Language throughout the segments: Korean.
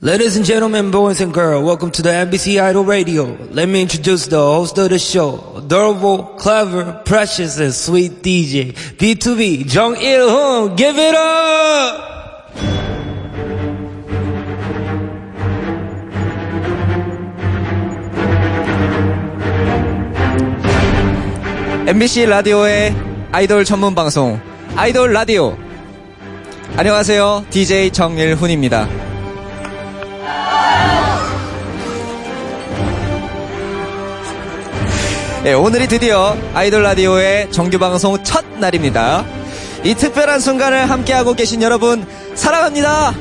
Ladies and gentlemen, boys and girls, welcome to the NBC Idol Radio. Let me introduce the host of the show, adorable, clever, precious, and sweet DJ, B2B, Jung Il Hoon. Give it up! MBC 라디오의 아이돌 전문 방송 아이돌 라디오 안녕하세요 DJ 정일훈입니다 네, 오늘이 드디어 아이돌 라디오의 정규 방송 첫 날입니다 이 특별한 순간을 함께하고 계신 여러분 사랑합니다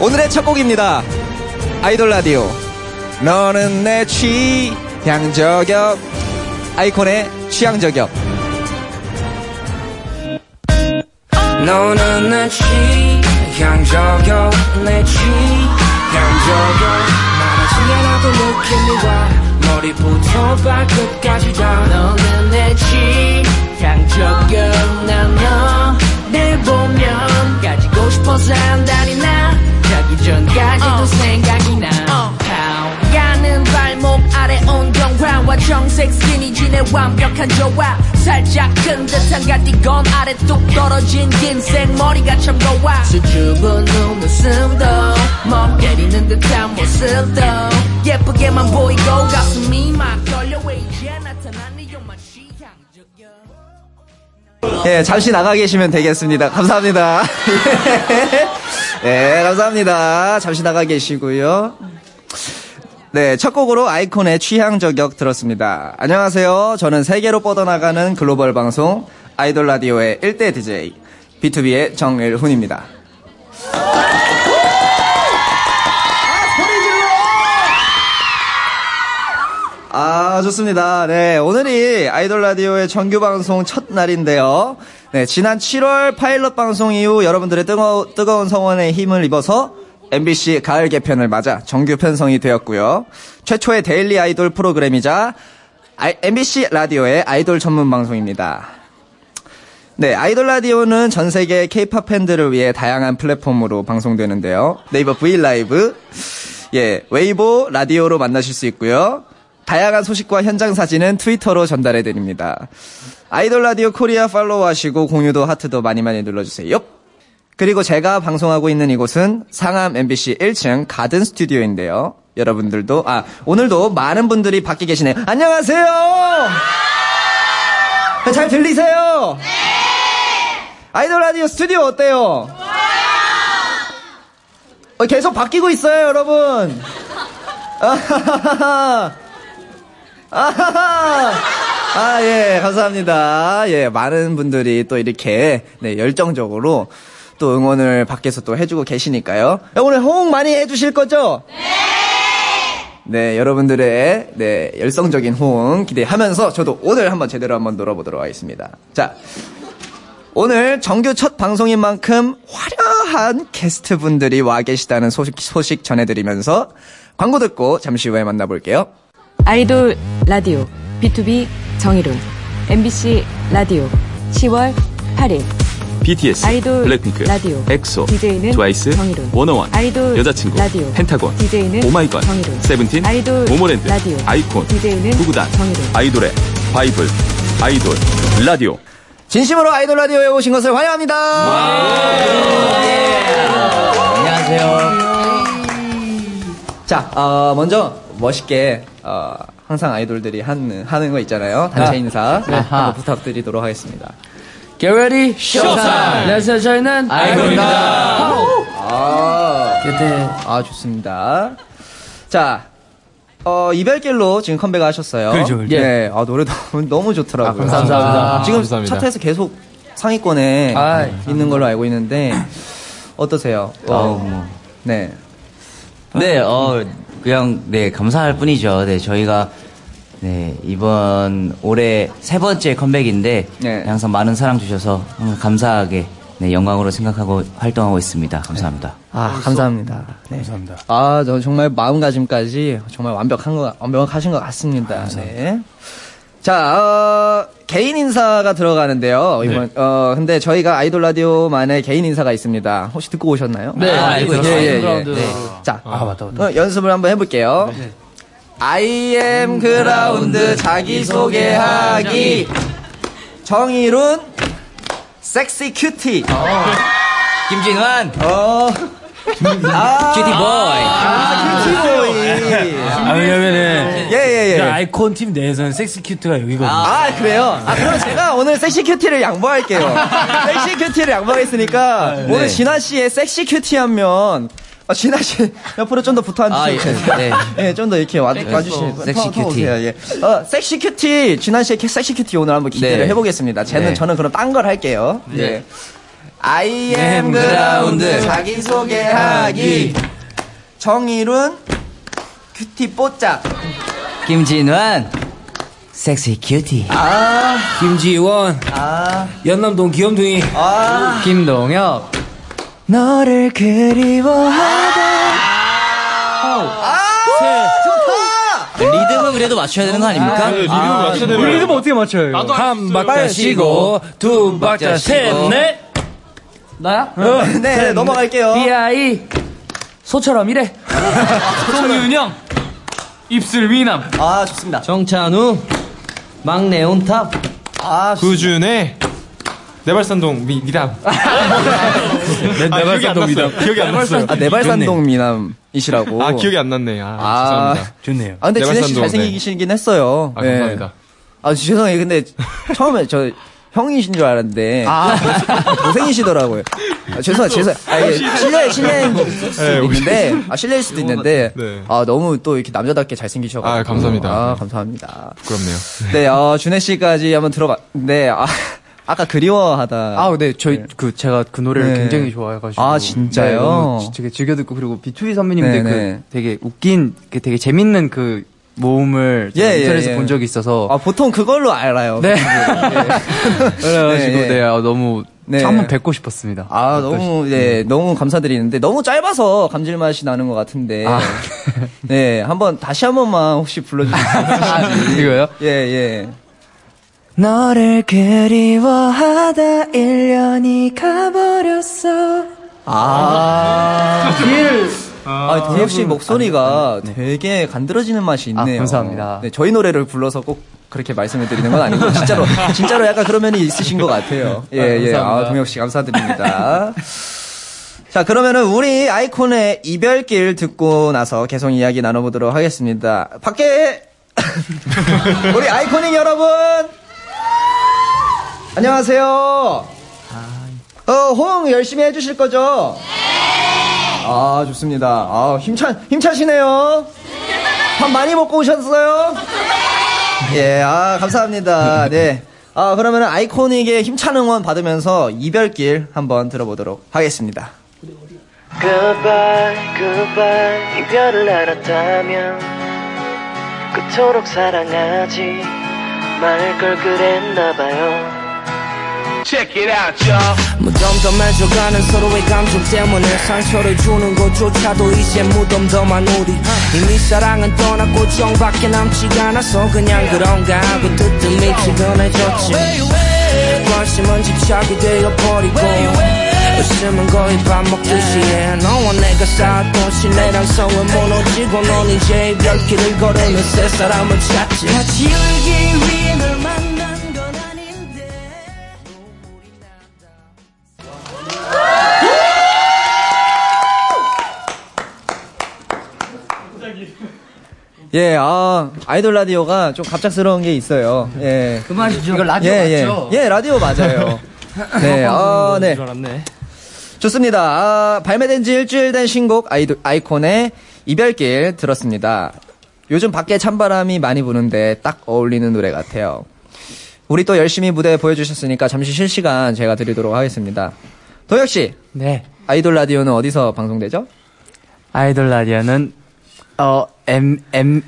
오늘의 첫 곡입니다. 아이돌 라디오. 너는 내 취향 저격. 아이콘의 취향 저격. 너는 내 취향 저격, 내 저격. 말하지 않아도 느낌이 와. 머리부터 발끝까지 다. 너는 내 취 완벽한 조화 살짝 큰 듯한 가디건 아래 뚝 떨어진 긴 생 머리가 참 고와 수줍은 눈웃음도 멍 때리는 듯한 모습도 예쁘게만 보이고 가슴이 막 떨려 왜 이제 나타난 네 욕만 저격 예, 잠시 나가 계시면 되겠습니다. 감사합니다. 예, 감사합니다. 잠시 나가 계시고요. 네, 첫 곡으로 아이콘의 취향 저격 들었습니다. 안녕하세요. 저는 세계로 뻗어나가는 글로벌 방송 아이돌 라디오의 1대 DJ B2B의 정일훈입니다. 아, 좋습니다. 네, 오늘이 아이돌 라디오의 정규 방송 첫 날인데요. 네, 지난 7월 파일럿 방송 이후 여러분들의 뜨거, 뜨거운 성원에 힘을 입어서 MBC 가을 개편을 맞아 정규 편성이 되었고요. 최초의 daily 아이돌 프로그램이자 아이- MBC 라디오의 아이돌 전문 방송입니다. 네, 아이돌 라디오는 전 세계 K-팝 팬들을 위해 다양한 플랫폼으로 방송되는데요. 네이버 V 라이브, 예, 웨이보 라디오로 만나실 수 있고요. 다양한 소식과 현장 사진은 트위터로 전달해 드립니다. 아이돌 라디오 코리아 팔로우 하시고 공유도 하트도 많이 많이 눌러주세요. 그리고 제가 방송하고 있는 이곳은 상암 MBC 1층 가든 스튜디오인데요. 여러분들도, 아, 오늘도 많은 분들이 밖에 계시네요. 안녕하세요! 잘 들리세요? 아이돌 라디오 스튜디오 어때요? 어, 계속 바뀌고 있어요, 여러분. 아하하하. 아하하. 아, 예, 감사합니다. 예, 많은 분들이 또 이렇게, 네, 열정적으로 또 응원을 밖에서 또 해주고 계시니까요. 야, 오늘 호응 많이 해주실 거죠? 네, 여러분들의, 네, 열성적인 호응 기대하면서 저도 오늘 한번 제대로 한번 놀아보도록 하겠습니다. 자, 오늘 정규 첫 방송인 만큼 화려한 게스트 분들이 와 계시다는 소식, 소식 전해드리면서 광고 듣고 잠시 후에 만나볼게요. 아이돌 라디오 B2B 정의론 MBC 라디오 10월 8일 BTS, 아이돌 블랙핑크, 라디오 엑소, DJ는 트와이스, 정일훈 워너원, 아이돌 여자친구, 라디오 펜타곤, DJ는 오마이걸, 정일훈 세븐틴, 아이돌 모모랜드, 라디오 아이콘, DJ는 구구단, 정의론 아이돌의 바이블, 아이돌, 라디오. 진심으로 아이돌 라디오에 오신 것을 환영합니다. 안녕하세요. 자, 어, 먼저 멋있게 어, 항상 아이돌들이 하는 하는 거 있잖아요. 단체 인사 한번 부탁드리도록 하겠습니다. Get ready, showtime! 안녕하세요, 저희는 아이돌입니다. 아, 네. 아 좋습니다. 자. 어, 이별길로 지금 컴백하셨어요. 그렇죠, 그렇죠. 네, 아, 노래 너무, 너무 좋더라고요. 아, 감사합니다. 지금 감사합니다. 차트에서 계속 상위권에 아, 있는 걸로 알고 있는데, 어떠세요? 어, 뭐. 네. 네, 어, 그냥, 네, 감사할 뿐이죠. 네, 저희가, 네, 이번 올해 세 번째 컴백인데, 네. 항상 많은 사랑 주셔서 항상 감사하게, 네, 영광으로 생각하고 활동하고 있습니다. 감사합니다. 아, 감사합니다. 네. 감사합니다. 아, 저 정말 마음가짐까지 정말 완벽한 거, 완벽하신 것 같습니다. 네. 자, 어, 개인 인사가 들어가는데요. 이번, 어, 근데 저희가 아이돌 라디오만의 개인 인사가 있습니다. 혹시 듣고 오셨나요? 네, 아, 알고 예, 있어요. 예, 예. 그라운드. 네. 자, 아, 맞다, 맞다. 어, 연습을 한번 해볼게요. I am ground 자기소개하기. 정일훈, sexy cutie. 김진환, 어, 아, cutie boy. 아, cutie boy. 아, 왜냐면은. 예, 예, 예. 그 아이콘 팀 내에서는 sexy cute가 여기거든요. 아, 그래요? 아, 그럼 제가 오늘 sexy cutie를 양보할게요. sexy cutie를 양보하겠으니까, 네. 오늘 진환 씨의 sexy cutie 하면, 아, 진환 씨, 옆으로 좀 더 붙어 아, 앉으세요. 예. 네. 예, 좀 더 이렇게 와, 와주시면. sexy cutie. 예. 어, sexy cutie, 진환 씨의 sexy cutie 오늘 한번 기대를 네. 해보겠습니다. 저는, 네. 저는 그럼 딴 걸 할게요. 예. I am 네, 그라운드. 자기소개하기. 정일훈, cutie 뽀짝. 김진환, sexy cutie. 아, 김지원, 아, 연남동 귀염둥이. 아. 김동혁, 너를 그리워하다. 셋. 리듬은 그래도 맞춰야 되는 거 아닙니까? 리듬 맞춰야 되는 리듬 어떻게 맞춰요? 한 박자 쉬고, 두 박자, 박자 셋, 쉬고. 넷. 나야? 네, 네, 넘어갈게요. B.I. 소처럼 이래. 송윤영. 입술 위남. 아, 좋습니다. 정찬우. 막내 온탑. 아, 구준의 내발산동 미, 미담. 내, 아, 기억이 안 났어요. 기억이 안 났어요. 아, 내발산동 미남이시라고. 아, 기억이 안 났네. 아, 아. 죄송합니다. 좋네요. 아, 근데 진혜 씨 잘생기시긴 했어요. 아, 네. 감사합니다. 아, 죄송해요. 근데 처음에 저 형이신 줄 알았는데. 아, 못생기시더라고요. 아, 죄송, 죄송. 아, 이게 실례, 실례인 수도 네, 있는데, 아, 실례일 수도 있는데, 네. 아, 너무 또 이렇게 남자답게 잘생기셔가지고. 아, 감사합니다. 아, 감사합니다. 부끄럽네요. 네, 어, 준혜 씨까지 한번 들어봤는데, 아, 아까 그리워하다. 아, 네, 저희 그 제가 그 노래를 네. 굉장히 좋아해가지고. 아, 진짜요? 네, 되게 즐겨 듣고 그리고 B2B 선배님들 네, 그 네. 되게 웃긴, 그 되게 재밌는 그 모음을 예, 예, 인터넷에서 예. 본 적이 있어서. 아, 보통 그걸로 알아요. 네. 네. 그래가지고 네, 네. 네, 아, 너무 네. 한번 뵙고 싶었습니다. 아, 너무, 네, 너무 감사드리는데, 너무 짧아서 감질맛이 나는 것 같은데, 아. 네, 한번, 다시 한 번만 혹시 불러주세요. 이거요? 예, 예. 너를 그리워하다 1년이 가버렸어. 아, 딜. 아, 딜 역시 목소리가 되게 간드러지는 맛이 있네요. 아, 감사합니다. 네, 저희 노래를 불러서 꼭 그렇게 말씀을 드리는 건 아니고, 진짜로, 진짜로 약간 그런 면이 있으신 것 같아요. 예, 예. 아, 동혁 씨 감사드립니다. 자, 그러면은 우리 아이콘의 이별길 듣고 나서 계속 이야기 나눠보도록 하겠습니다. 밖에, 우리 아이코닉 여러분! 안녕하세요. 어, 호응 열심히 해주실 거죠? 아, 좋습니다. 아, 힘찬, 힘차시네요. 밥 많이 먹고 오셨어요? 예, 아, 감사합니다. 네. 아, 그러면 아이코닉의 힘찬 응원 받으면서 이별길 한번 들어보도록 하겠습니다. Goodbye, goodbye 이별을 알았다면 그토록 사랑하지 말 걸 그랬나봐요 무덤덤해져가는 서로의 감정 때문에 상처를 주는 것조차도 이제 무덤덤한 우리. 이미 사랑은 떠났고 정밖에 남지가 않아서 그냥 그런가 하고 뜨뜻 미치 변해졌지. 관심은 집착이 되어버리고 웃음은 거의 밥 먹듯이 해. 너와 내가 쌓았던 신뢰랑 성은 무너지고 넌 이제 별길을 걸으며 새 사람을 찾지. 같이 울기 위해 널 만난 예, 아, 아이돌 라디오가 좀 갑작스러운 게 있어요. 예. 그만이죠. 이거 라디오 예, 맞죠? 예. 예, 라디오 맞아요. 네, 아, 네. 좋습니다. 아, 발매된 지 일주일 된 신곡 아이돌, 아이콘의 이별길 들었습니다. 요즘 밖에 찬바람이 많이 부는데 딱 어울리는 노래 같아요. 우리 또 열심히 무대 보여주셨으니까 잠시 실시간 제가 드리도록 하겠습니다. 도혁 씨, 네. 아이돌 라디오는 어디서 방송되죠? 아이돌 라디오는, 어, M, M,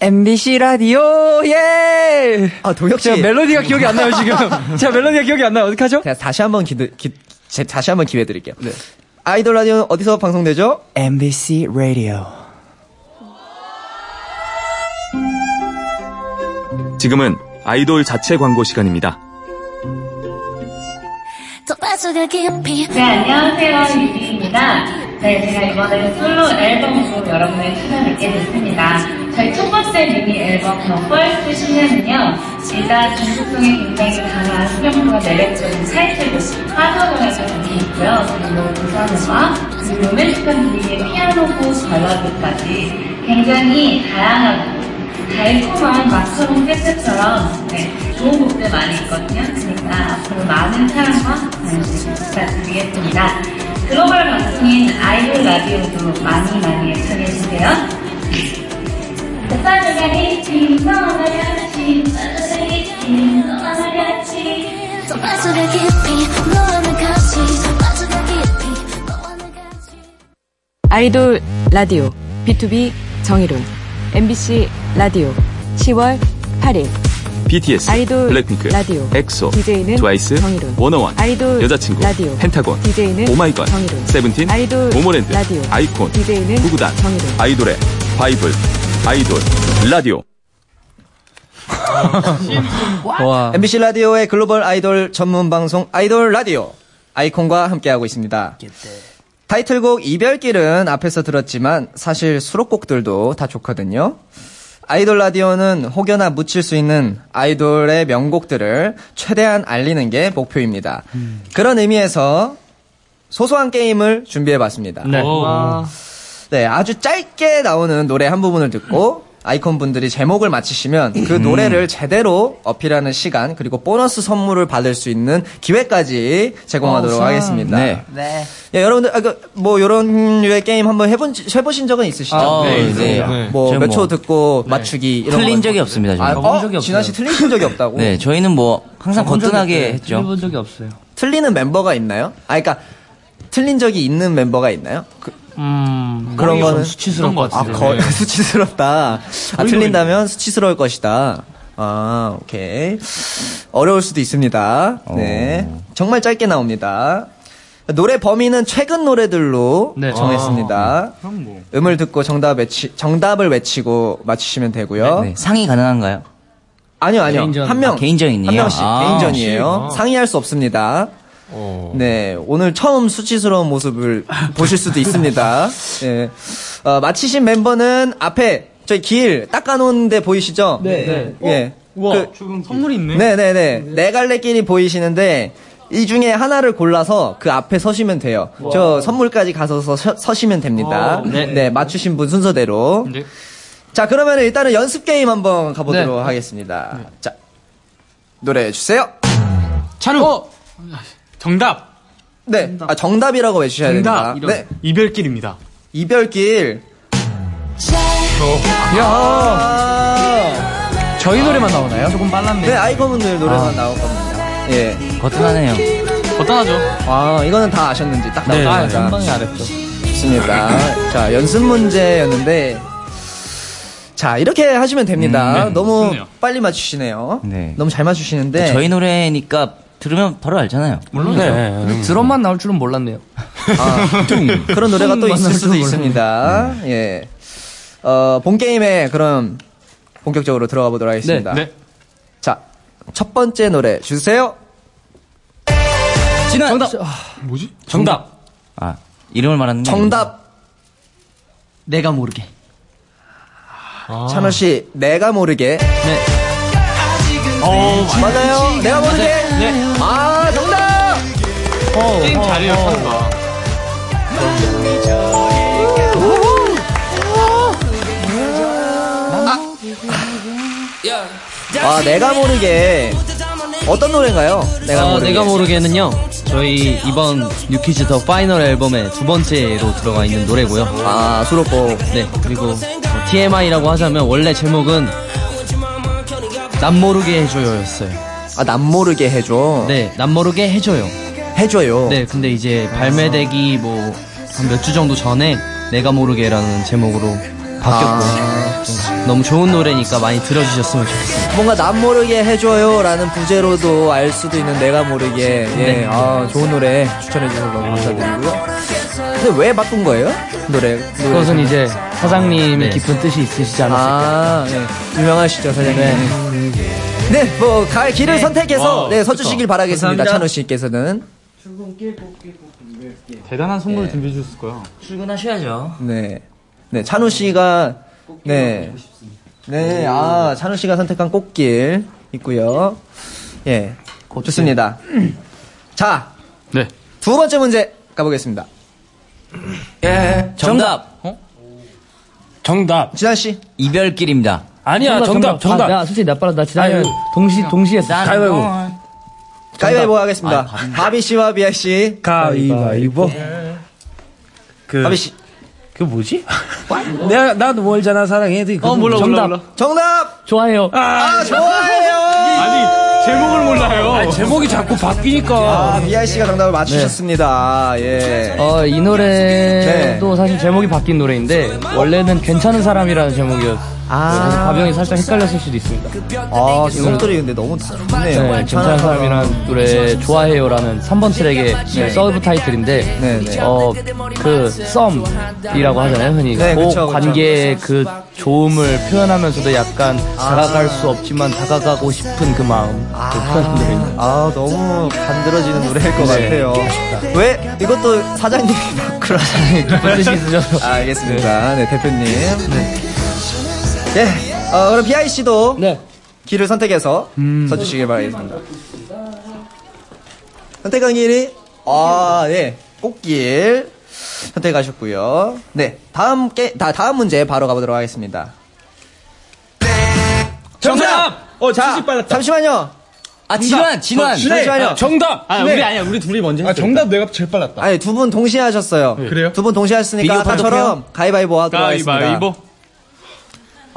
MBC 라디오, 예! 아, 도혁씨. 제가 멜로디가 기억이 안 나요, 지금. 제가 멜로디가 기억이 안 나요. 어떡하죠? 제가 다시 한 번 기, 기, 제, 다시 한 번 기회 드릴게요. 아이돌 라디오는 어디서 방송되죠? MBC 라디오. 지금은 아이돌 자체 광고 시간입니다. 네, 안녕하세요. 유지입니다. 네, 제가 이번에 솔로 앨범으로 여러분을 찾아뵙게 됐습니다. 저희 첫 번째 미니 앨범 The First 10년은요, 일단 중독성이 굉장히 강한 수명도가 매력적인 타이틀곡 화성을 가지고 있고요. 그리고 구성음악, 그리고 로맨틱한 분위기의 피아노곡 발라드까지 굉장히 다양하고 달콤한 마카롱 세트처럼 네, 좋은 곡들 많이 있거든요. 그러니까 앞으로 많은 사랑과 관심 부탁드리겠습니다. 글로벌 방송인 아이돌 라디오도 많이 많이 애청해주세요. 오빠들 같이 너와 같이 오빠들 같이 너와 같이 빠져가 깊이 너와 나 같이 빠져가 깊이 너와 나 같이. 아이돌 라디오 BTOB 정일훈 MBC 라디오 10월 8일 BTS, 아이돌 블랙핑크, 라디오 엑소, DJ는 트와이스, 정일훈 워너원, 아이돌 여자친구, 라디오 펜타곤, DJ는 오마이걸, 정의론 세븐틴, 아이돌 모모랜드, 라디오 아이콘, DJ는 구구단, 정일훈 아이돌의 바이블, 아이돌, 라디오. MBC 라디오의 글로벌 아이돌 전문 방송 아이돌 라디오 아이콘과 함께하고 있습니다. 타이틀곡 이별길은 앞에서 들었지만 사실 수록곡들도 다 좋거든요. 아이돌 라디오는 혹여나 묻힐 수 있는 아이돌의 명곡들을 최대한 알리는 게 목표입니다. 그런 의미에서 소소한 게임을 준비해 봤습니다. 네. 네, 아주 짧게 나오는 노래 한 부분을 듣고 아이콘 분들이 제목을 맞히시면 그 노래를 제대로 어필하는 시간 그리고 보너스 선물을 받을 수 있는 기회까지 제공하도록 어, 하겠습니다. 네. 네. 예, 여러분들 아, 그, 뭐 이런 류의 게임 한번 해본 해보신 적은 있으시죠? 어, 네, 네. 네. 뭐 저는 몇초뭐 듣고 맞추기 이런 틀린 거. 적이 없습니다, 저는. 아, 어? 적이 없어요. 진아 씨 틀린 적이 없다고? 네, 저희는 뭐 항상 거뜬하게 했죠. 해본 적이 없어요. 틀리는 멤버가 있나요? 아, 그러니까 틀린 적이 있는 멤버가 있나요? 그, 음, 그런 거는 수치스러운 것 아, 같은데. 거, 수치스럽다. 아, 틀린다면 수치스러울 것이다. 아, 오케이. 어려울 수도 있습니다. 네. 정말 짧게 나옵니다. 노래 범위는 최근 노래들로 네. 정했습니다. 그럼 뭐. 음을 듣고 정답 외치, 정답을 외치고 맞히시면 되고요. 네, 상의 가능한가요? 아니요, 아니요. 개인전. 한 명. 아, 개인전이네요. 한 명씩. 아, 개인전이에요. 씨. 상의할 수 없습니다. 어. 네, 오늘 처음 수치스러운 모습을 보실 수도 있습니다. 네. 어, 마치신 멤버는 앞에 저희 길 닦아놓은데 보이시죠? 네. 예. 우와, 그, 지금 선물이 있네. 네네네. 네 갈래 길이 보이시는데, 이 중에 하나를 골라서 그 앞에 서시면 돼요. 저 선물까지 가서 서, 서시면 됩니다. 어, 네. 네. 맞추신 분 순서대로. 네. 자, 그러면 일단은 연습 게임 한번 가보도록 네. 하겠습니다. 자, 노래 주세요. 찬우! 정답! 네. 아, 정답이라고 외주셔야 정답! 됩니다. 네. 이별길입니다. 이별길. 야 저희 노래만 나오나요? 조금 빨랐네. 네, 아이콘분들 노래만 나올 겁니다. 예. 거뜬하네요. 어떠하죠? 아, 이거는 다 아셨는지 딱 네, 나오습니다 한 방에 알았죠. 좋습니다. 자, 연습 문제였는데, 자, 이렇게 하시면 됩니다. 음, 네. 너무 좋네요. 빨리 맞추시네요. 네. 너무 잘 맞추시는데. 저희 노래니까 들으면 바로 알잖아요. 물론. 네. 드럼만 나올 줄은 몰랐네요. 아, 그런 노래가 또 있을 수도 있습니다. 예. 어, 본 게임에 그럼 본격적으로 들어가 보도록 하겠습니다. 네. 자, 첫 번째 노래 주세요. 진아! 정답! 뭐지? 정답. 아, 이름을 말하는 게 정답. 내가 모르게. 찬호 씨, 내가 모르게. 네. 어, 맞아요. 내가 모르게. 네. 아, 정답! 게임 잘해요, 찬우가. 아, 내가 모르게. 어떤 노래인가요? 내가 어, 모르게. 내가 모르게는요. 저희 이번 New Kids The Final 앨범의 두 번째로 들어가 있는 노래고요. 아, 수록곡. 네. 그리고 뭐 TMI라고 하자면 원래 제목은 남 모르게 해줘요였어요. 아, 남 모르게 해줘. 네, 남 모르게 해줘요. 해줘요. 네, 근데 이제 발매되기 뭐 한 몇 주 정도 전에 내가 모르게라는 제목으로 바뀌었고 아. 좀 너무 좋은 노래니까 많이 들어주셨으면 좋겠습니다. 뭔가 남 모르게 해줘요라는 부제로도 알 수도 있는 내가 모르게 예, 네. 아 좋은 노래 추천해 주셔서 너무 감사드리고요. 근데 왜 바꾼 거예요? 노래. 그것은 이제 사장님의 네. 깊은 뜻이 있으시지 않았을까. 아, 네. 유명하시죠 사장님. 네, 뭐, 갈 길을 네. 선택해서, 어, 네, 서주시길 그쵸. 바라겠습니다. 감사합니다. 찬우 씨께서는. 대단한 선물을 준비해 주셨을 거야. 출근하셔야죠. 네. 네, 찬우 씨가, 네. 네, 아, 찬우 씨가 선택한 꽃길 있고요. 예. 좋습니다. 자. 네. 두 번째 문제 가보겠습니다. 예. 정답. 정답. 진한 씨. 이별길입니다. 아니야, 정답, 정답. 아, 나 솔직히 나 빨라. 나 지난해 아유. 동시 동시에 했어. 가위바위보. 가위바위보 하겠습니다. 바비 씨와 비아 씨. 가위바위보. 그, 바비 씨. 그 뭐지? 내가, 나도 멀잖아, 사랑해. 그 어, 몰라, 정답. 몰라, 몰라. 정답! 좋아해요. 아, 좋아해요! 아니, 제목을 몰라요. 아, 제목이 자꾸 바뀌니까. 아, 비아 씨가 정답을 맞추셨습니다. 예. 어, 이 노래도 네. 사실 제목이 바뀐 노래인데 원래는 괜찮은 사람이라는 제목이었어요. 사실 가병이 살짝 헷갈렸을 수도 있습니다. 아, 제목들이 근데 너무 다 좋네요. 네, 괜찮은 사람이라는 노래 좋아해요라는 3번 트랙의 네, 서브 타이틀인데 네, 네. 어, 그 썸이라고 하잖아요, 흔히. 네, 그. 관계의 그 좋음을 표현하면서도 약간 다가갈 수 없지만 다가가고 싶은 그 마음. 그 표현한 노래입니다. 아, 너무 간드러지는 노래일 것 네. 같아요. 왜? 이것도 사장님이 바꾸라. 깊은 뜻이 있으셔서. 아, 알겠습니다. 네, 대표님. 예, 어, 그럼 비아이 씨도 네. 길을 선택해서 써주시길 바라겠습니다. 선택한 길이, 아, 네, 꽃길 선택하셨고요. 네, 다음 게, 다, 다음 문제 바로 가보도록 하겠습니다. 정답! 어, 자. 잠시만요. 아, 진환, 진환. 잠시만요. 정답! 아, 네. 우리 아니야. 우리 둘이 먼저 했어. 정답 내가 제일 빨랐다. 아니, 두 분 동시에 하셨어요. 그래요? 두 분 동시에 하셨으니까 비교 아까처럼 가위바위보 하도록 하겠습니다. 가위바위보.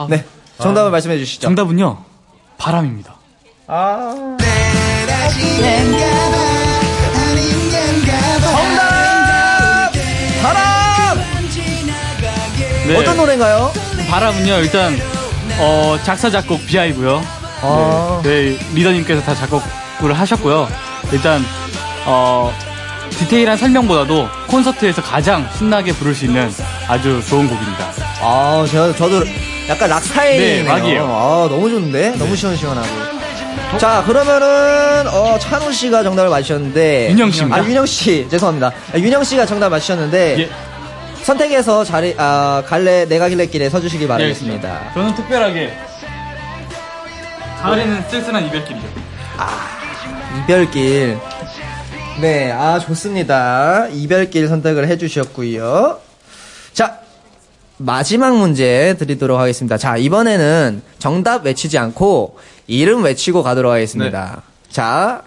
네, 정답을 말씀해 주시죠. 정답은요. 바람입니다. 아. 바람! 네. 어떤 노래인가요? 바람은요. 일단 어, 작사 작곡 비아이고요. 아. 네, 네, 리더님께서 다 작곡을 하셨고요. 일단 어, 디테일한 설명보다도 콘서트에서 가장 신나게 부를 수 있는 아주 좋은 곡입니다. 아, 제가, 저도 약간 락 스타일이네요. 네, 락이에요. 아, 너무 좋은데? 너무 시원시원하고. 자, 그러면은, 어, 찬우 씨가 정답을 맞추셨는데. 윤영 씨입니다. 아, 윤영 씨. 죄송합니다. 아, 윤영 씨가 정답 맞추셨는데. 예. 선택해서 자리, 아, 갈래, 내가 길래길에 서주시기 바라겠습니다. 저는 특별하게 가을에는 쓸쓸한 이별길이죠. 이별길. 네, 아, 좋습니다. 이별길 선택을 해주셨고요. 자, 마지막 문제 드리도록 하겠습니다. 자, 이번에는 정답 외치지 않고 이름 외치고 가도록 하겠습니다. 자,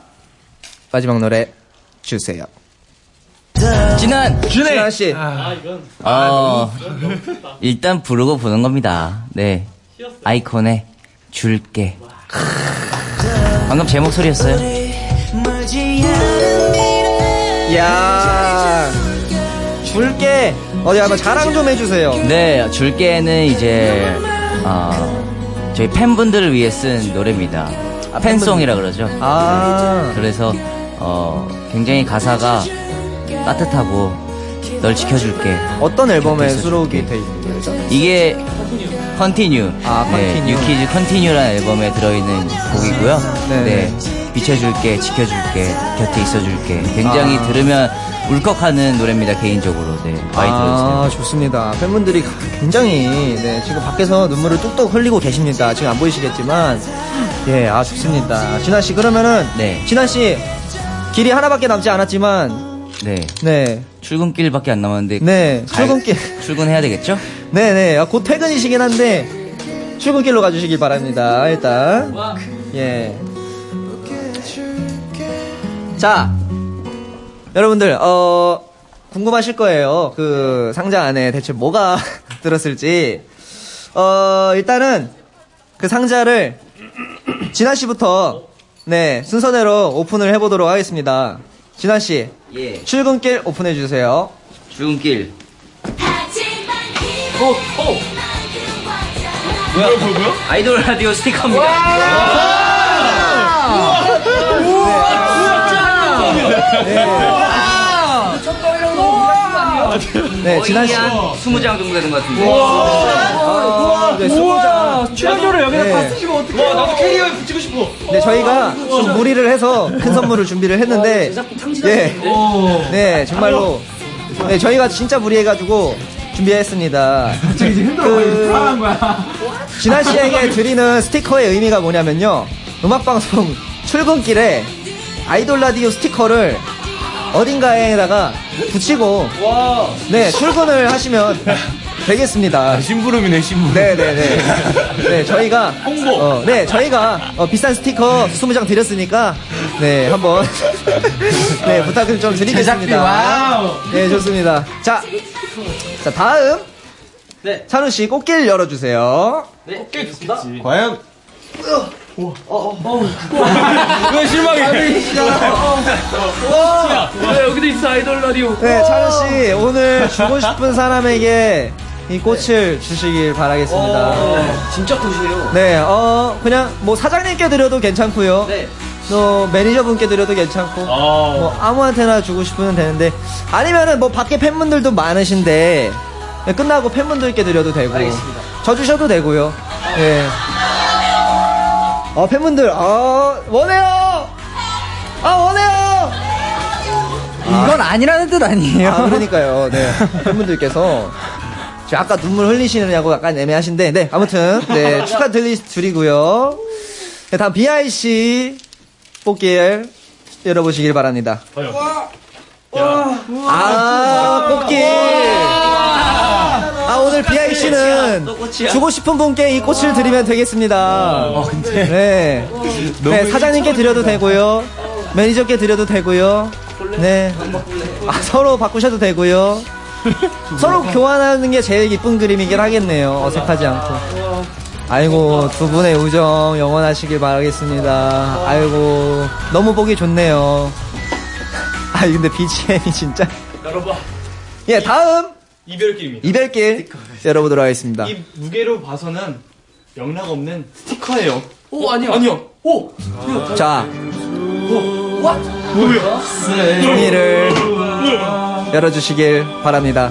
마지막 노래 주세요. 진환. 진아 씨. 어, 일단 부르고 보는 겁니다. 네. 아이콘의 줄게. 방금 제 목소리였어요. 이야, 줄게. 어디 한번 자랑 좀 해주세요. 네, 줄게는 이제, 어, 저희 팬분들을 위해 쓴 노래입니다. 팬송이라 그러죠. 아, 그래서, 어, 굉장히 가사가 따뜻하고 널 지켜줄게. 어떤 앨범에 수록이 돼 있는 거죠? 이게 Continue. 아, Continue. 네, New Kids Continue라는 앨범에 들어있는 곡이고요. 네. 네. 비춰줄게, 지켜줄게, 곁에 있어줄게. 굉장히 아. 들으면 울컥하는 노래입니다, 개인적으로. 네, 많이 들어주세요. 아, 좋습니다. 팬분들이 굉장히, 네, 지금 밖에서 눈물을 뚝뚝 흘리고 계십니다. 지금 안 보이시겠지만, 예, 아, 좋습니다. 진환씨, 그러면은, 네. 진환씨, 길이 하나밖에 남지 않았지만, 네. 네, 출근길밖에 안 남았는데. 네, 갈- 출근길, 출근해야 되겠죠? 네네, 아, 곧 퇴근이시긴 한데, 출근길로 가주시길 바랍니다, 일단. 예. 자, 여러분들, 어, 궁금하실 거예요. 그 상자 안에 대체 뭐가 들었을지. 어, 일단은 그 상자를 진아 씨부터 네, 순서대로 오픈을 해보도록 하겠습니다. 진아 씨, 예. 출근길 오픈해 주세요. 출근길. 뭐야, 뭐야, 뭐야? 아이돌 라디오 스티커입니다. 네, 지난 시한 20장 정도 되는 것 같은데. 아, 네, 우와, 출연료를 여기다 네. 다 쓰시면 어떡해. 와, 나도 캐리어에 붙이고 싶어. 네, 저희가 좀 무리를 해서 큰 선물을 준비를 했는데, 예, 네, 정말로, 네, 저희가 진짜 무리해가지고 준비했습니다. 그, 진아 씨에게 드리는 스티커의 의미가 뭐냐면요, 음악방송 출근길에 아이돌 라디오 스티커를 어딘가에다가 붙이고, 네, 출근을 하시면 되겠습니다. 심부름이네, 심부름. 네네네. 네, 저희가. 홍보. 어, 네, 저희가 어, 비싼 스티커 20장 드렸으니까, 네, 한번. 네, 부탁을 좀 드리겠습니다. 제작비, wow. 네, 좋습니다. 자, 자, 다음. 네. 찬우 씨 꽃길 열어주세요. 과연? 왜 실망해? 왜 여기도 있어, 아이돌 라디오. 네, 찬우 씨, 오늘 주고 싶은 사람에게 이 꽃을 주시길 바라겠습니다. 진짜 꽃이에요. 네, 어, 그냥 뭐 사장님께 드려도 괜찮고요. 네. 또 매니저분께 드려도 괜찮고 뭐 아무한테나 주고 싶으면 되는데 아니면은 뭐 밖에 팬분들도 많으신데 네, 끝나고 팬분들께 드려도 되고 알겠습니다. 저 주셔도 되고요. 예. 어 팬분들 어 원해요. 아 원해요. 이건 아니라는 뜻 아니에요. 아 그러니까요. 네 팬분들께서 아까 눈물 흘리시느냐고 약간 애매하신데 네 아무튼 네 축하 드리 드리고요. 네, 다음 씨 뽑기를 열어보시길 바랍니다. 아 뽑기. 아 오늘 비아이 씨는 주고 싶은 분께 이 꽃을 드리면 되겠습니다. 네. 네 사장님께 드려도 되고요. 매니저께 드려도 되고요. 네. 아, 서로 바꾸셔도 되고요. 서로 교환하는 게 제일 이쁜 그림이긴 하겠네요. 어색하지 않고. 아이고, 두 분의 우정 영원하시길 바라겠습니다. 아이고, 너무 보기 좋네요. 아, 근데 BGM이 진짜. 열어봐. 예, 다음! 이별길입니다. 이별길 열어보도록 하겠습니다. 이 무게로 봐서는 영락 없는 스티커예요. 오, 아니요. 아니요. 오! 자, 뭐야? 종이를 열어주시길 바랍니다.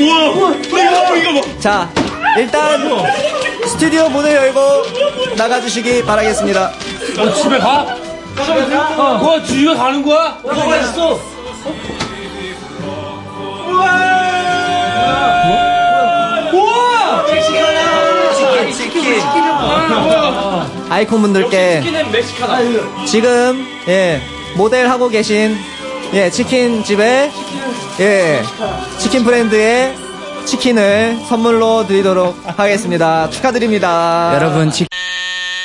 우와! 우와! 이거 봐! 자, 일단 스튜디오 문을 열고 나가주시기 바라겠습니다. 어, 집에 가? 어. 와, 집에 가는 거야? 뭐가 있어? 우와! 치킨, 치킨. 아이콘 분들께. 지금 예 모델 하고 계신 예 치킨 집에 예 치킨 브랜드의 치킨을 선물로 드리도록 하겠습니다. 축하드립니다. 여러분, 치...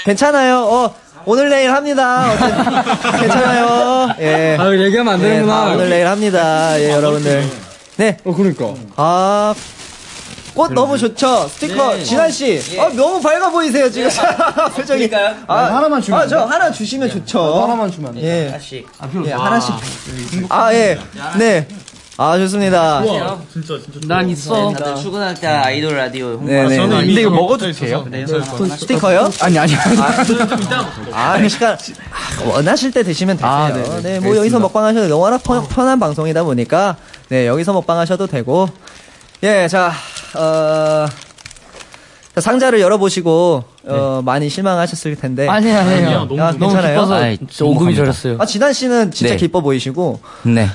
괜찮아요. 어 오늘 내일 합니다. 어쨌든 괜찮아요. 예. 아, 얘기하면 안 네, 되는구나. 다 오늘 내일 합니다. 예, 여러분들. 네. 어, 그러니까. 아, 꽃 너무 좋죠? 스티커, 네. 진환씨. 아, 너무 밝아 보이세요, 지금. 표정이. 그러니까요? 아, 하나만 주면 아, 안저 돼? 하나 주시면 좋죠. 하나만 주면. 예. 하나씩. 예, 하나씩. 아, 예. 네. 아, 좋습니다. 진짜, 진짜. 난 있어. 다들 출근할 때 아이돌 라디오 홍보. 네네. 근데 이거 먹어도 돼요? 스티커요? 아니, 아니. 아, 시간, 아, 원하실 때 드시면 되세요. 아, 네, 네, 네. 뭐 여기서 먹방 하셔도 너무나 편, 편한 방송이다 보니까, 네, 여기서 먹방 하셔도 되고, 예, 자, 어, 자, 상자를 열어보시고, 어, 많이 실망하셨을 텐데. 아니, 아니에요. 너무 아, 너무 괜찮아요? 기뻐서 진짜 오금이. 저렸어요. 아, 지난 씨는 진짜 네. 기뻐 보이시고, 네.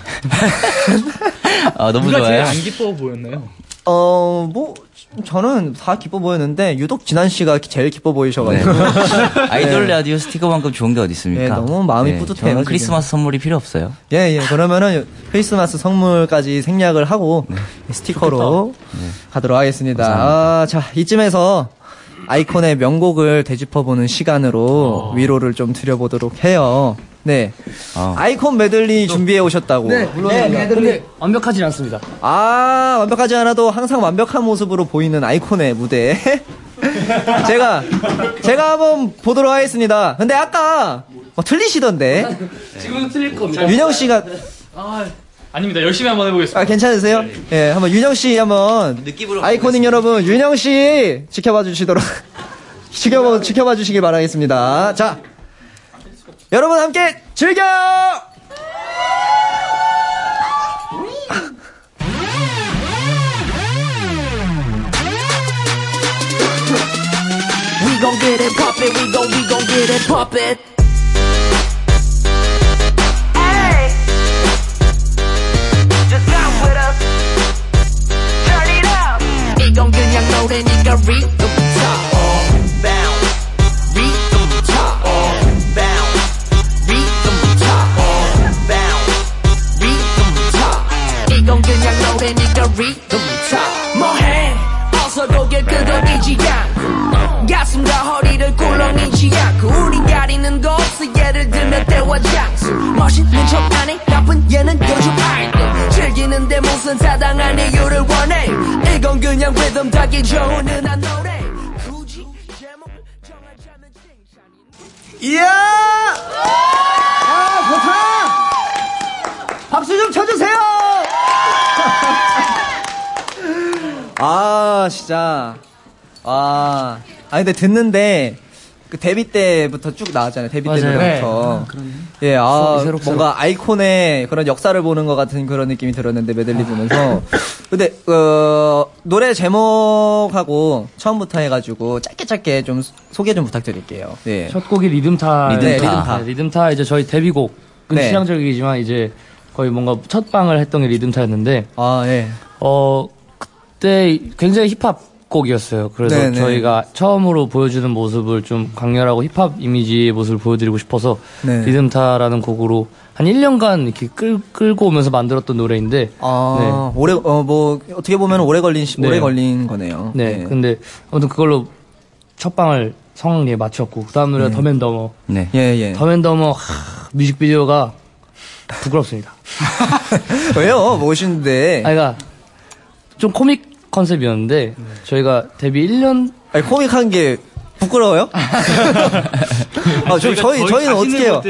아, 너무 누가 제일 좋아요. 안 기뻐 보였나요? 어, 뭐, 저는 다 기뻐 보였는데, 유독 지난 씨가 제일 기뻐 보이셔가지고. 아이돌 네. 라디오 스티커만큼 좋은 게 어디 있습니까? 네, 너무 마음이 뿌듯해요, 저는 지금. 크리스마스 선물이 필요 없어요. 예, 예. 그러면은 크리스마스 선물까지 생략을 하고 스티커로 가도록 하겠습니다. 아, 자, 이쯤에서 아이콘의 명곡을 되짚어보는 시간으로 위로를 좀 드려보도록 해요. 네. 어. 아이콘 메들리 준비해 오셨다고. 네, 근데 완벽하진 않습니다. 아, 완벽하지 않아도 항상 완벽한 모습으로 보이는 아이콘의 무대. 제가, 제가 한번 보도록 하겠습니다. 근데 아까 뭐 틀리시던데. 지금도 틀릴 겁니다. 윤영 씨가 아, 아닙니다. 열심히 한번 해보겠습니다. 아, 괜찮으세요? 예, 네. 네, 예, 한번 윤영 씨 한번 느낌으로 아이코닉 여러분 윤영 씨 지켜봐 주시도록 지켜봐 지켜봐 주시길 바라겠습니다. 자, 여러분 함께 즐겨. We gon' get it, pop it, we gon', we gon' get it, pop it. 근데 듣는데, 그 데뷔 때부터 쭉 나왔잖아요. 데뷔 맞아요. 때부터. 네. 예, 아, 추억이 새록 새록. 뭔가 아이콘의 그런 역사를 보는 것 같은 그런 느낌이 들었는데, 메들리 보면서. 근데, 어, 노래 제목하고 처음부터 해가지고 짧게 짧게 좀 소개 좀 부탁드릴게요. 네. 첫 곡이 리듬타. 리듬타. 네, 리듬타. 네, 리듬타 이제 저희 데뷔곡. 은 네. 취향저격이지만 이제 거의 뭔가 첫 방을 했던 게 리듬타였는데. 아, 예. 어, 그때 굉장히 힙합 곡이었어요. 그래서 네, 네. 저희가 처음으로 보여주는 모습을 좀 강렬하고 힙합 이미지의 모습을 보여드리고 싶어서 네. 리듬타라는 곡으로 한 1년간 이렇게 끌, 끌고 오면서 만들었던 노래인데. 아, 오래, 어, 뭐, 어떻게 보면 오래 걸린, 시- 네. 오래 걸린 거네요. 네. 근데 아무튼 그걸로 첫 방을 성황리에 마쳤고, 그 다음 노래가 네. 더맨더머. 네. 예, 예. 더맨더머, 하, 뮤직비디오가 부끄럽습니다. 왜요? 멋있는데. 아, 그러니까 좀 코믹 컨셉이었는데 저희가 데뷔 1년 아니, 코믹한 게 부끄러워요? 아, 저, 저희, 저희는 어떻게 해요?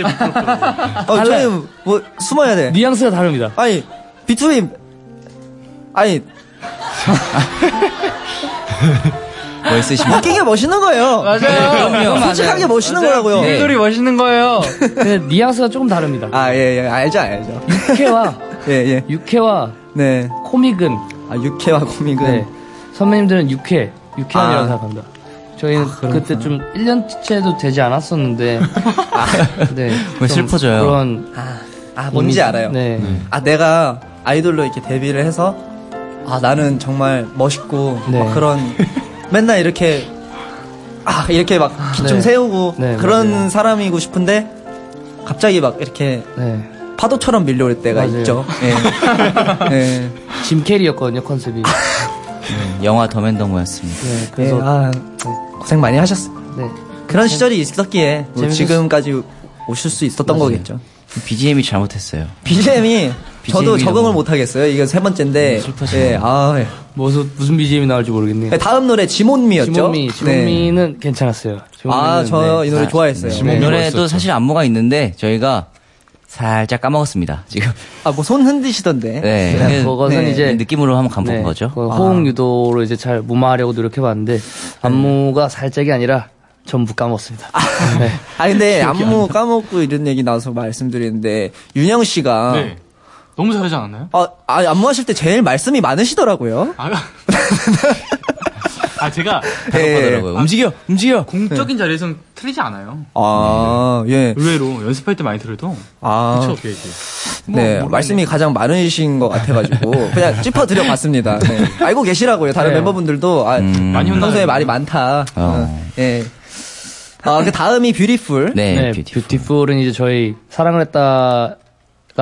어, 저희는 뭐, 숨어야 돼. 뉘앙스가 다릅니다. 아니, 비투비, 아니, 멋있으십니까? 웃긴 게 멋있는 거예요. 그럼요. 솔직하게 멋있는 거라고요. 네. 소리 멋있는 거예요. 근데 뉘앙스가 조금 다릅니다. 아, 예, 예, 알죠, 알죠. 육회와 예, 예. 육회와 네. 코믹은 아, 육회와 코믹은. 네. 선배님들은 육회, 육회함이라고 아. 생각합니다. 저희는 그때 좀 1년째도 되지 않았었는데 네, 왜좀 슬퍼져요? 그런 아, 아, 뭔지 이미지- 알아요. 네. 아, 내가 아이돌로 이렇게 데뷔를 해서, 아, 나는 정말 멋있고, 네. 막 그런, 맨날 이렇게, 아, 이렇게 막 기충 네. 세우고, 네, 그런 맞아요. 사람이고 싶은데, 갑자기 막 이렇게 네. 파도처럼 밀려올 때가 맞아요. 있죠. 예. 예. 짐 캐리였거든요 컨셉이. 영화 더맨더머였습니다. 네, 예, 그래서 아, 고생 많이 하셨어. 네. 그런 시절이 있었기에, 뭐 지금까지 오실 수 있었던 맞아요. 거겠죠. BGM이 잘못했어요. BGM이, 저도 적응을 못 하겠어요. 이거 세 번째인데, 슬퍼지네요. 예, 아, 예. 무슨 무슨 BGM이 나올지 모르겠네요. 네, 다음 노래 지몬미였죠? 지몬미, 네. 지몬미는 괜찮았어요. 아, 지몬미는, 저 네. 이 노래 좋아했어요. 지몬미 이 노래도. 사실 안무가 있는데 저희가 살짝 까먹었습니다. 지금. 아, 뭐 손 흔드시던데. 네. 네, 그- 그것은 네. 이제 느낌으로 한번 간본 네, 거죠. 그 호응 유도로 이제 잘 무마하려고 노력해봤는데 안무가 살짝이 아니라 전부 까먹었습니다. 네. 아, 근데 안무 까먹고 이런 얘기 나와서 말씀드리는데, 윤영 씨가. 네. 너무 잘하지 않았나요? 아, 아, 안무 하실 때 제일 말씀이 많으시더라고요. 아, 아 제가 예. 하더라고요. 움직여, 움직여. 공적인 자리에서는 틀리지 않아요. 아, 예. 의외로 연습할 때 많이 들어도 아. 그쵸, 이렇게 뭐, 네, 모르겠네. 말씀이 가장 많으신 것 같아가지고, 그냥 짚어드려 봤습니다. 네. 알고 계시라고요. 다른 네. 멤버분들도, 아, 음. 많이 혼나요. 평소에 말이 많다. 어. 예. 아, 그 다음이 Beautiful. 네, 네, Beautiful. Beautiful은 이제 저희 사랑을 했다가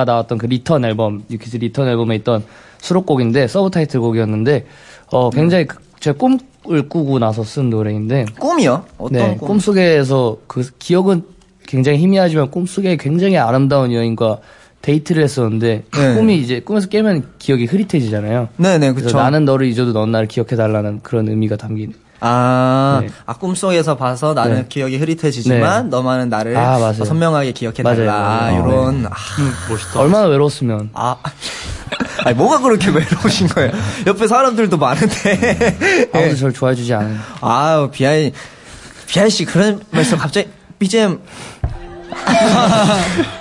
나왔던 그 Return 앨범, New Kids Return 앨범에 있던 수록곡인데 서브 타이틀 곡이었는데 어 굉장히 그- 제꿈 을 꾸고 나서 쓴 노래인데 꿈이요? 어떤 네, 꿈? 꿈속에서 그 기억은 굉장히 희미하지만 꿈속에 굉장히 아름다운 여인과 데이트를 했었는데 네. 꿈이 이제 꿈에서 깨면 기억이 흐릿해지잖아요. 네네, 그쵸. 나는 너를 잊어도 넌 나를 기억해 달라는 그런 의미가 담긴. 아, 네. 아 꿈속에서 봐서 나는 네. 기억이 흐릿해지지만 너만은 나를 아, 선명하게 기억해 달라. 맞아요, 맞아요. 이런. 아, 멋있다. 얼마나 외로웠으면. 아. 아니, 뭐가 그렇게 외로우신 거예요? 옆에 사람들도 많은데. 아무도 저를 좋아해주지 않아요. 아우, 비아이, 비아이 씨 그런 말씀 갑자기, BGM.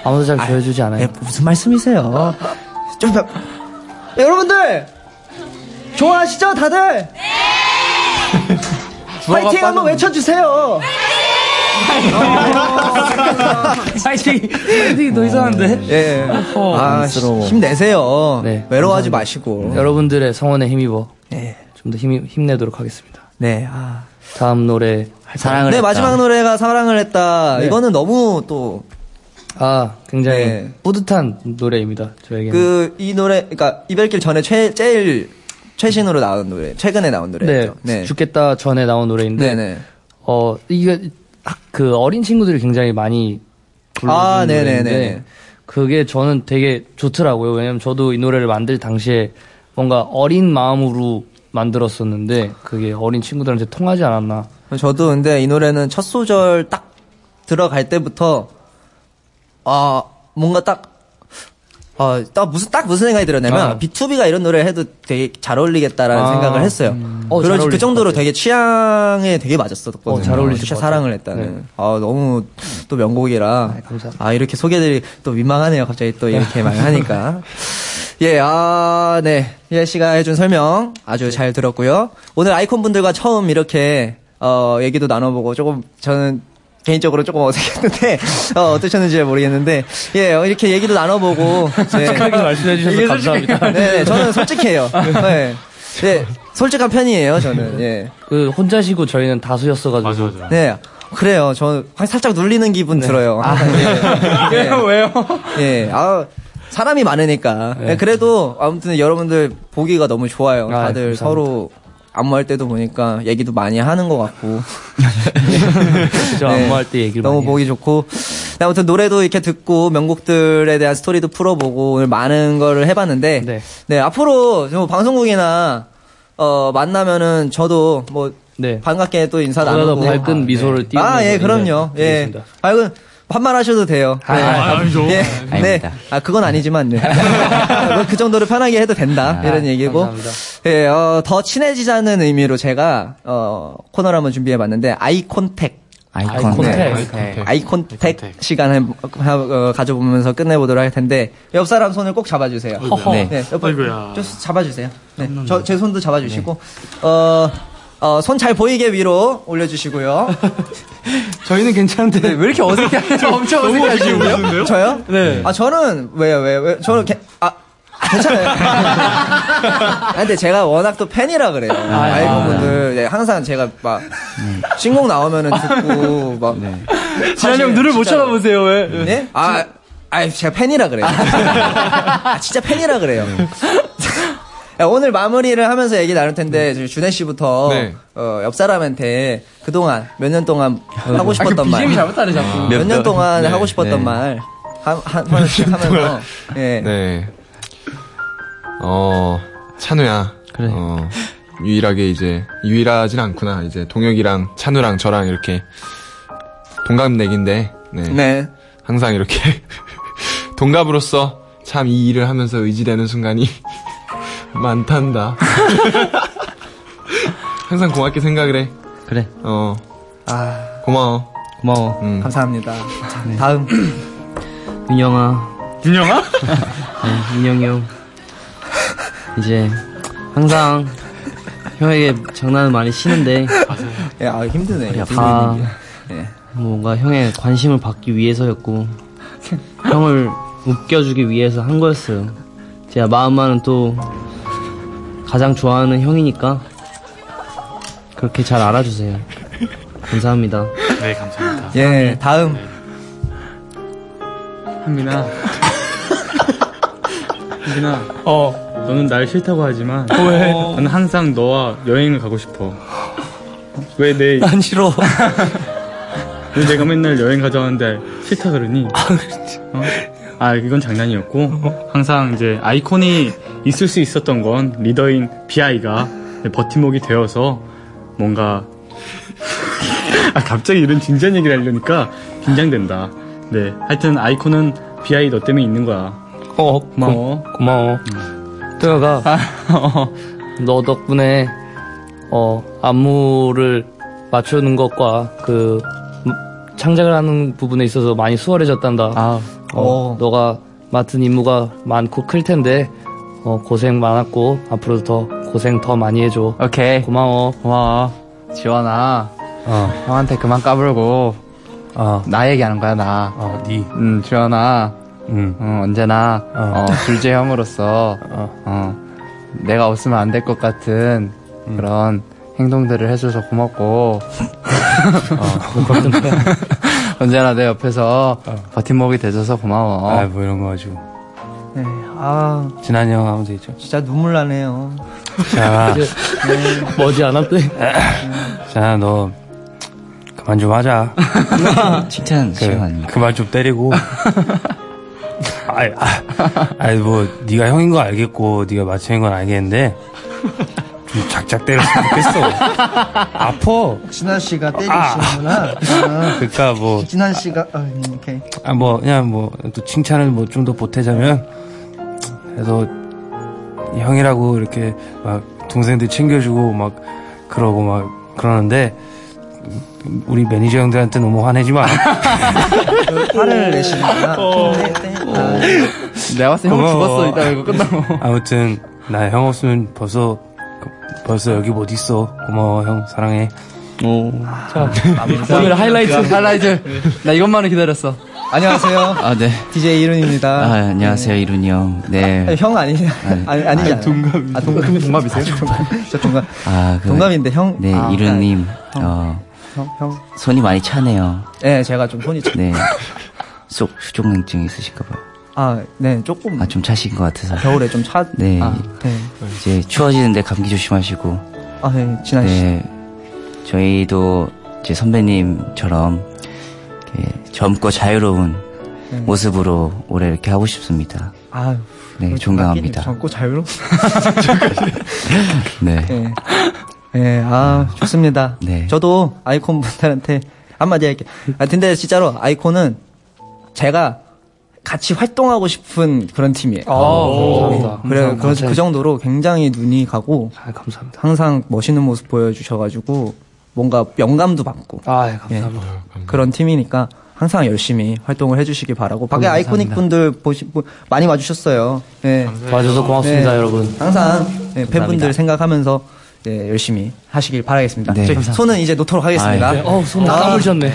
아무도 잘 좋아해주지 않아요. 예, 무슨 말씀이세요? 좀 더. 여러분들! 좋아하시죠, 다들? 주어가 파이팅 한번 외쳐주세요. 파이팅! 파이팅이 더 이상한데? 예. 아, 힘내세요. 네, 외로워하지 감사합니다. 마시고. 여러분들의 성원에 힘입어 예. 좀 더 힘, 힘내도록 하겠습니다. 네. 아. 다음 노래 사랑을 네, 했다. 마지막 노래가 사랑을 했다. 네. 이거는 너무 또, 아 굉장히 네. 뿌듯한 노래입니다. 저에게는. 그, 이 노래, 그니까, 이별길 전에 최, 제일, 최신으로 나온 노래, 최근에 나온 네, 노래죠. 네. 죽겠다 전에 나온 노래인데 네네. 어 이게 학- 그 어린 친구들이 굉장히 많이 아, 네네네. 그게 저는 되게 좋더라고요. 왜냐면 저도 이 노래를 만들 당시에 뭔가 어린 마음으로 만들었었는데 그게 어린 친구들한테 통하지 않았나. 저도 근데 이 노래는 첫 소절 딱 들어갈 때부터, 아, 뭔가 딱, 어, 딱 무슨, 딱 무슨 생각이 들었냐면, 아. B2B가 이런 노래 해도 되게 잘 어울리겠다라는 아. 생각을 했어요. 어, 잘 그런 어울릴 그 정도로. 되게 취향에 되게 맞았었거든요. 어, 잘 어울리실 것 사랑을. 했다는. 네. 아, 너무 또 명곡이라. 감사합니다. 아, 이렇게 소개들이 또 민망하네요. 갑자기 또 이렇게 많이 하니까. 예, 아, 네. 예 씨가 해준 설명 아주 잘 들었고요. 오늘 아이콘 분들과 처음 이렇게, 어, 얘기도 나눠보고 조금 저는 개인적으로 조금 어색했는데, 어, 어떠셨는지 모르겠는데, 예, 어, 이렇게 얘기도 나눠보고. 네. 솔직하게 말씀해 주셔서 이게 감사합니다. 솔직해요. 네, 저는 솔직해요. 네. 네, 솔직한 편이에요, 저는. 예. 그 혼자시고 저희는 다수였어가지고. 맞아, 맞아. 네. 그래요. 저 살짝 눌리는 기분 들어요. 항상. 예. 예. 왜요? 예. 아, 사람이 많으니까. 예, 그래도 아무튼 여러분들 보기가 너무 좋아요. 아, 다들 감사합니다. 서로 안무할 때도 보니까 얘기도 많이 하는 것 같고. 저 네. 안무할 때 얘기를 너무 보기 좋고. 네, 아무튼 노래도 이렇게 듣고 명곡들에 대한 스토리도 풀어보고 오늘 많은 거를 해봤는데. 네. 네, 앞으로 뭐 방송국이나 어, 만나면은 저도 뭐 네. 반갑게 또 인사 나누고. 밝은 미소를 띄우면서 아, 예, 그럼요. 예. 인사드리겠습니다. 밝은 반말하셔도 돼요. 아, 아, 아니죠. 예. 네. 아닙니다. 아, 그건 아니지만, 네. 뭐그 정도로 편하게 해도 된다. 이런 얘기고. 감사합니다. 예, 어, 더 친해지자는 의미로 제가, 어, 코너를 한번 준비해 봤는데, 아이 콘택. 아이콘. 아이콘택. 네. 아이콘택 시간을 하- 어, 가져보면서 끝내보도록 할 텐데, 옆 사람 손을 꼭 잡아주세요. 네. 네. 옆, 아이고야. 좀 잡아주세요. 네. 저, 제 손도 잡아주시고, 어, 어, 손 잘 보이게 위로 올려주시고요. 저희는 괜찮은데 네, 왜 이렇게 어색해? 엄청 어색해 하시는데요? 저요? 네. 아, 저는, 왜요, 왜요, 왜? 저는, 개, 아, 괜찮아요. 아, 근데 제가 워낙 또 팬이라 그래요. 아이콘 분들. 네, 항상 제가 막, 신곡 나오면은 듣고, 막. 지한이 형 눈을 못 쳐다보세요 왜? 네? 아, 아, 제가 팬이라 그래요. 아, 진짜 팬이라 그래요. 야, 오늘 마무리를 하면서 얘기 나눌 텐데, 저희 준혜 씨부터, 네. 어, 옆 사람한테 그동안, 몇 년 동안 하고 싶었던 말. BGM이 잘못하네 자꾸. 몇 년 동안 네. 하고 싶었던 네. 말. 한, 한, 번씩 하면서. 예. 네. 어, 찬우야. 그래. 어, 유일하게 이제, 유일하진 않구나. 이제 동혁이랑 찬우랑 저랑 이렇게 동갑내기인데, 네. 네. 항상 이렇게 동갑으로서 참 이 일을 하면서 의지되는 순간이 많단다. 항상 고맙게 생각을 해. 그래 어, 아, 고마워. 고마워 음. 감사합니다. 자, 다음. 윤영아 윤영아? 네, 윤영이 형 이제 항상 형에게 장난을 많이 치는데 예, 아, 힘드네. 다 예. 뭔가 형의 관심을 받기 위해서였고 형을 웃겨주기 위해서 한 거였어요. 제가 마음만은 또 가장 좋아하는 형이니까 그렇게 잘 알아주세요. 감사합니다. 네, 감사합니다. 예, 다음. 한민아. 한민아. 어. 너는 날 싫다고 하지만. 왜? 나는 항상 너와 여행을 가고 싶어. 왜 내, 난 싫어. 왜 내가 맨날 여행 가자는데 싫다 그러니? 어? 아, 이건 장난이었고. 항상 이제 아이콘이 있을 수 있었던 건 리더인 비아이가 버팀목이 되어서 뭔가. 아, 갑자기 이런 진지한 얘기를 하려니까 긴장된다. 네. 하여튼 아이콘은 비아이 너 때문에 있는 거야. 어 고마워. 고, 마워 뜨아가 너 덕분에 어 안무를 맞추는 것과 그 음, 창작을 하는 부분에 있어서 많이 수월해졌단다. 아, 어, 너가 맡은 임무가 많고 클 텐데 어, 고생 많았고 앞으로도 더 고생 더 많이 해줘. 오케이. 고마워. 와. 지원아, 어. 형한테 그만 까불고, 어. 나 얘기하는 거야, 나. 어, 니. 음, 지원아, 응. 어, 언제나, 어. 어, 둘째 형으로서, 어. 어, 내가 없으면 안 될 것 같은 그런 행동들을 해줘서 고맙고, 어. 언제나 내 옆에서 버팀목이 돼줘서 고마워. 아, 뭐 이런 거 가지고. 네, 아, 진한이 형 하면 되죠. 진짜 눈물 나네요. 자, 머지 않았대. 자, 너, 그만 좀 하자. 칭찬 시간 아닙니까? 그만 좀 때리고. 아이, 아, 아이, 뭐, 네가 형인 거 알겠고, 네가 마청인 건 알겠는데, 좀 작작 때렸으면 좋겠어. 아파. 진한 씨가 아. 때리시는구나. 아, 그니까 뭐, 진한 씨가, 아, 음, 오케이. 아, 뭐, 그냥 뭐, 또 칭찬을 뭐 좀 더 보태자면, 그래도, 형이라고 이렇게 막 동생들 챙겨주고 막 그러고 막 그러는데, 우리 매니저 형들한테 너무 화내지 마. 화를 내시는구나. 어. 네, 네. 아, 내가 봤을 때 형. 죽었어, 이따 이거 끝나고. 아무튼, 나 형 없으면 벌써, 벌써 여기 못 있어. 고마워, 형. 사랑해. 자, 오늘 하이라이트, 하이라이트. 나 이것만을 기다렸어. 안녕하세요. 아, 네. DJ 이룬입니다. 아, 안녕하세요, 이룬이 형. 네. 아니, 형 아니냐? 아니, 아니잖아요. 동갑. 아, 동갑. 동갑이세요? 저 동갑. 아, 그. 동갑인데 형. 네, 아, 이룬님. 어, 형, 형. 손이 많이 차네요. 네, 제가 좀 손이 차. 네. 속 수족냉증 있으실까봐요. 아, 네, 조금. 아, 좀 차신 것 같아서. 겨울에 좀 차. 네. 아, 네. 이제 추워지는데 감기 조심하시고. 아, 네, 씨. 네. 저희도 이제 선배님처럼 이렇게 젊고 자유로운 네. 모습으로 올해 이렇게 하고 싶습니다. 아, 네, 존경합니다. 젊고 자유로. 네. 네. 네, 아, 좋습니다. 네. 저도 아이콘 분들한테 한마디 할게요. 아, 근데 진짜로 아이콘은 제가 같이 활동하고 싶은 그런 팀이에요. 아, 감사합니다. 그래, 그, 감사합니다. 그 정도로 굉장히 눈이 가고 아, 감사합니다. 항상 멋있는 모습 보여주셔가지고 뭔가 영감도 받고 아, 감사합니다. 그런 팀이니까 항상 열심히 활동을 해주시기 바라고 밖에. 아이코닉 분들 보시 뭐, 많이 와주셨어요. 네. 와줘서 고맙습니다, 여러분. 항상 네, 팬분들. 생각하면서 네, 열심히 하시길 바라겠습니다. 네. 손은 이제 놓도록 하겠습니다. 아, 네, 어우, 손 아, 까불셨네.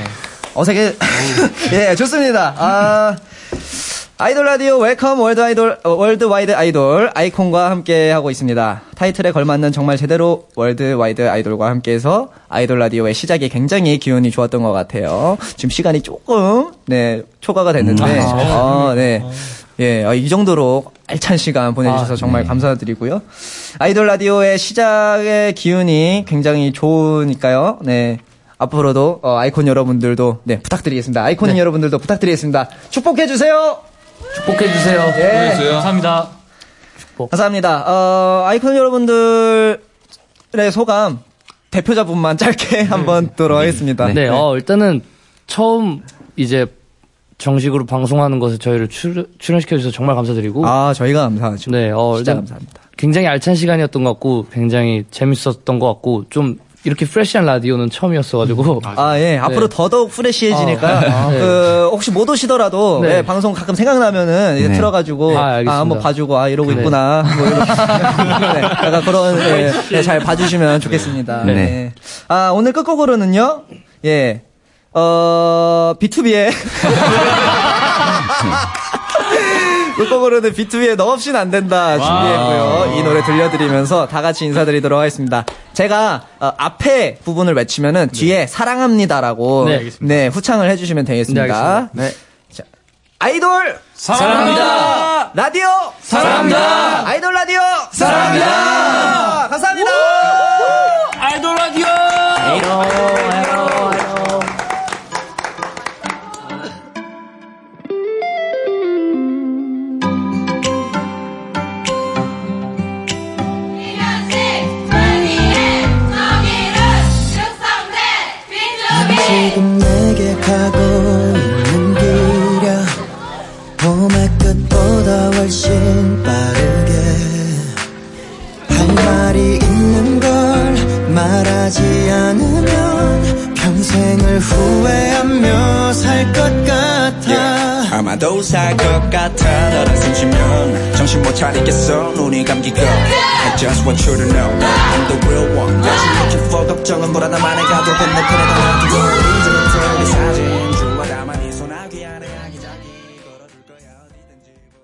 어색해. 예, 좋습니다. 아, 아이돌 라디오 Welcome World 아이돌 어, World Wide 아이돌 아이콘과 함께 하고 있습니다. 타이틀에 걸맞는 정말 제대로 World Wide 아이돌과 함께해서 아이돌 라디오의 시작이 굉장히 기운이 좋았던 것 같아요. 지금 시간이 조금 네 초과가 됐는데, 어, 네. 예, 어, 이 정도로 알찬 시간 보내주셔서 정말 감사드리고요. 아이돌 라디오의 시작의 기운이 굉장히 좋으니까요. 네. 앞으로도 어, 아이콘 여러분들도 네 부탁드리겠습니다. 아이콘 여러분들도 부탁드리겠습니다. 축복해 주세요. 축복해주세요. 예. 감사합니다. 감사합니다. 어, 아이콘 여러분들의 소감 대표자분만 짧게 한번 듣도록 하겠습니다. 네, 어, 일단은 처음 이제 정식으로 방송하는 것에 저희를 출, 출연시켜주셔서 정말 감사드리고. 아, 저희가 감사하죠. 네, 어, 진짜 일단 감사합니다. 굉장히 알찬 시간이었던 것 같고, 굉장히 재밌었던 것 같고, 좀 이렇게 프레시한 라디오는 처음이었어가지고. 아, 예. 앞으로 더더욱 프레시해지니까, 아, 네. 그, 혹시 못 오시더라도, 네. 예, 방송 가끔 생각나면은, 이제 네. 틀어가지고, 아, 아, 알겠습니다. 한번 봐주고, 아, 이러고 네. 있구나. 뭐, 이렇게. 네, 약간 그런, 예, 예, 잘 봐주시면 좋겠습니다. 네. 네. 아, 오늘 끝곡으로는요, 예, 어, B2B의, 끝곡으로는 B2B의 너 없이는 안 된다 준비했고요. 이 노래 들려드리면서 다 같이 인사드리도록 하겠습니다. 제가 어, 앞에 부분을 외치면은 뒤에 사랑합니다라고 네, 네, 알겠습니다. 후창을 해주시면 되겠습니다. 네, 알겠습니다. 네. 자, 아이돌 사랑합니다. 라디오 사랑합니다. 아이돌 라디오 사랑합니다. 감사합니다. 아이돌 라디오! 지금 하지 않으면 평생을 후회하며 살 것 같아. yeah. 아마도 살 것 같아. 너랑 숨쉬면 정신 못 차리겠어. 눈이 감기고. I just want you to know I'm the real one. 다시 looking for 걱정은 뭐라 나만의 가도 건너편에 달아두고. 이제부터 내 사진